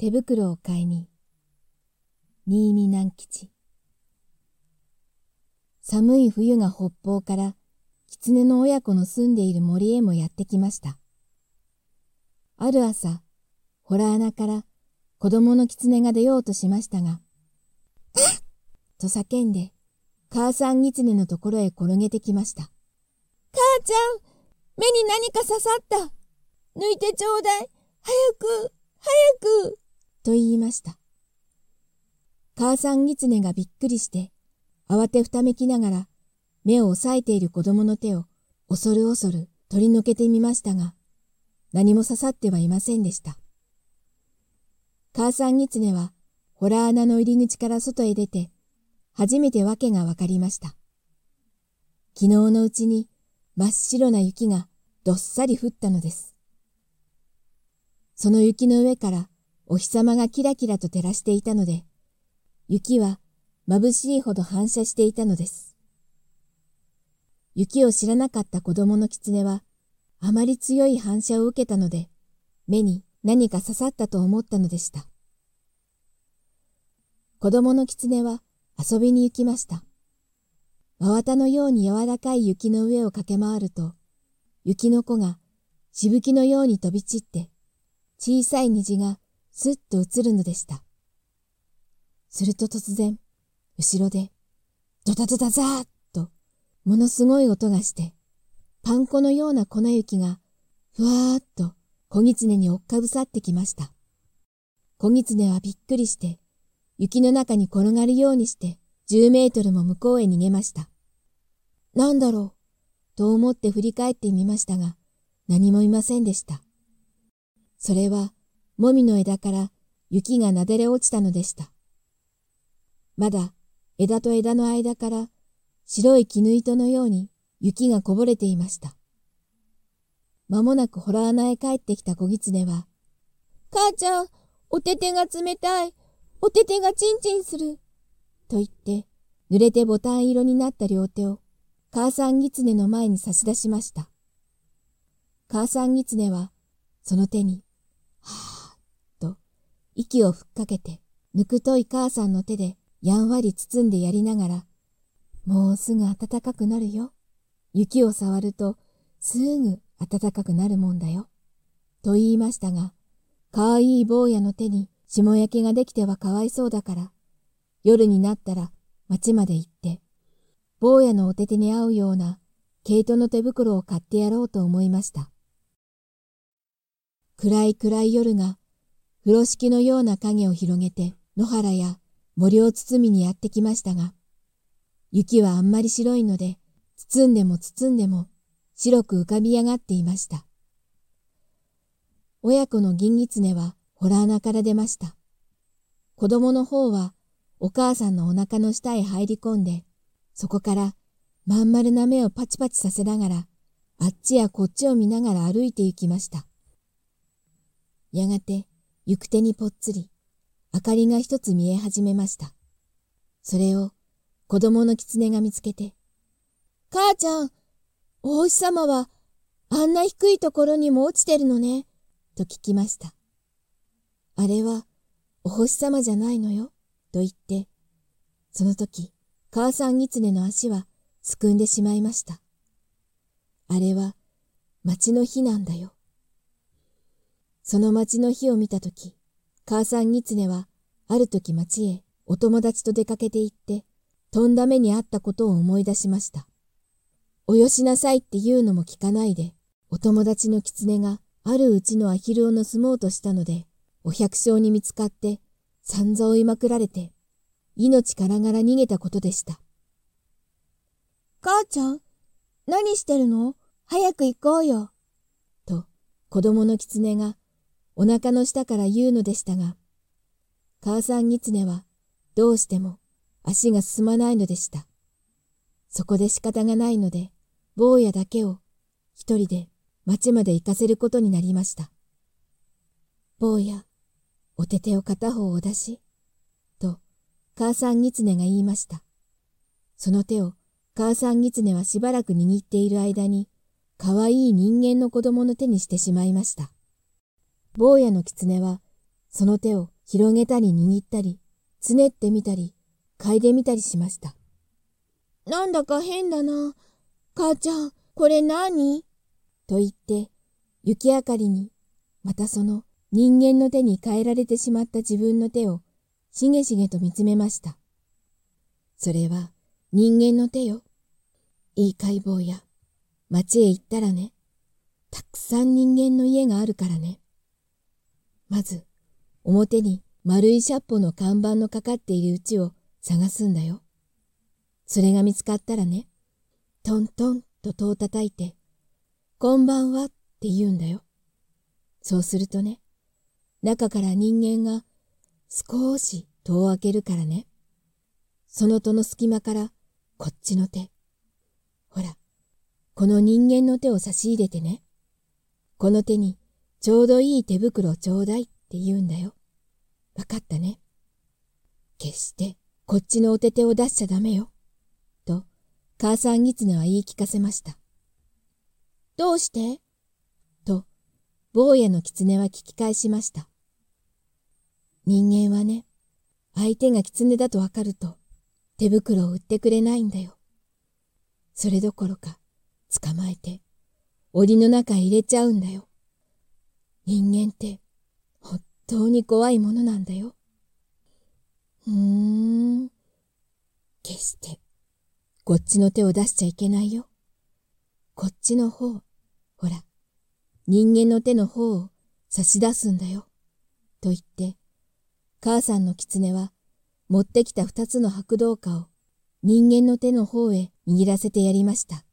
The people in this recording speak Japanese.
手袋を買いに、新見南吉。寒い冬が北方から狐の親子の住んでいる森へもやってきました。ある朝、ホラ穴から子供の狐が出ようとしましたが、と叫んで、母さん狐のところへ転げてきました。母ちゃん、目に何か刺さった。抜いてちょうだい。早く、早く。と言いました。母さん狐がびっくりして、慌てふためきながら、目を押さえている子供の手を恐る恐る取り除けてみましたが、何も刺さってはいませんでした。母さん狐は、ホラー穴の入り口から外へ出て、初めて訳がわかりました。昨日のうちに真っ白な雪がどっさり降ったのです。その雪の上からお日様がキラキラと照らしていたので、雪は眩しいほど反射していたのです。雪を知らなかった子供の狐は、あまり強い反射を受けたので、目に何か刺さったと思ったのでした。子供の狐は遊びに行きました。真綿のように柔らかい雪の上を駆け回ると、雪の子がしぶきのように飛び散って、小さい虹がすっと映るのでした。すると突然、後ろで、ドタドタザーッと、ものすごい音がして、パン粉のような粉雪が、ふわーっと小狐に追っかぶさってきました。小狐はびっくりして、雪の中に転がるようにして、10メートルも向こうへ逃げました。なんだろう、と思って振り返ってみましたが、何もいませんでした。それは、もみの枝から雪がなでれ落ちたのでした。まだ枝と枝の間から白い絹糸のように雪がこぼれていました。まもなくホラ穴へ帰ってきた小狐は、母ちゃん、お手手が冷たい。お手手がチンチンする。と言って、濡れてボタン色になった両手を母さん狐の前に差し出しました。母さん狐は、その手に、はぁ、息をふっかけて、ぬくとい母さんの手でやんわり包んでやりながら、もうすぐ暖かくなるよ。雪を触るとすぐ暖かくなるもんだよ。と言いましたが、かわいい坊やの手に霜焼けができてはかわいそうだから、夜になったら町まで行って、坊やのお手手に合うような毛糸の手袋を買ってやろうと思いました。暗い暗い夜が風呂敷のような影を広げて野原や森を包みにやってきましたが、雪はあんまり白いので、包んでも包んでも白く浮かび上がっていました。親子の銀狐はホラ穴から出ました。子供の方はお母さんのお腹の下へ入り込んで、そこからまん丸な目をパチパチさせながら、あっちやこっちを見ながら歩いて行きました。やがて行く手にぽっつり、明かりが一つ見え始めました。それを子供の狐が見つけて、母ちゃん、お星様はあんな低いところにも落ちてるのね、と聞きました。あれはお星様じゃないのよ、と言って、その時、母さん狐の足はすくんでしまいました。あれは町の火なんだよ。その町の火を見たとき、母さん狐は、ある時町へお友達と出かけて行って、とんだ目にあったことを思い出しました。およしなさいって言うのも聞かないで、お友達の狐があるうちのアヒルを盗もうとしたので、お百姓に見つかって、散々追いまくられて、命からがら逃げたことでした。母ちゃん、何してるの？早く行こうよ。と、子供の狐がお腹の下から言うのでしたが、母さん狐はどうしても足が進まないのでした。そこで仕方がないので、坊やだけを一人で町まで行かせることになりました。坊や、お手手を片方を出し、と母さん狐が言いました。その手を母さん狐はしばらく握っている間に、かわいい人間の子供の手にしてしまいました。坊やの狐は、その手を広げたり握ったり、つねってみたり、嗅いでみたりしました。なんだか変だな。母ちゃん、これ何？と言って、雪明かりに、またその人間の手に変えられてしまった自分の手を、しげしげと見つめました。それは人間の手よ。いい解剖や、町へ行ったらね、たくさん人間の家があるからね。まず、表に丸いシャッポの看板のかかっている家を探すんだよ。それが見つかったらね、トントンと戸を叩いて、こんばんはって言うんだよ。そうするとね、中から人間が少し戸を開けるからね。その戸の隙間からこっちの手。ほら、この人間の手を差し入れてね。この手にちょうどいい手袋ちょうだいって言うんだよ。わかったね。決してこっちのお手手を出しちゃダメよ。と、母さん狐は言い聞かせました。どうして？と、坊やの狐は聞き返しました。人間はね、相手が狐だとわかると、手袋を売ってくれないんだよ。それどころか、捕まえて、檻の中へ入れちゃうんだよ。人間って、本当に怖いものなんだよ。うーん。決して、こっちの手を出しちゃいけないよ。こっちの方、ほら、人間の手の方を差し出すんだよ。と言って、母さんの狐は持ってきた二つの白銅貨を人間の手の方へ握らせてやりました。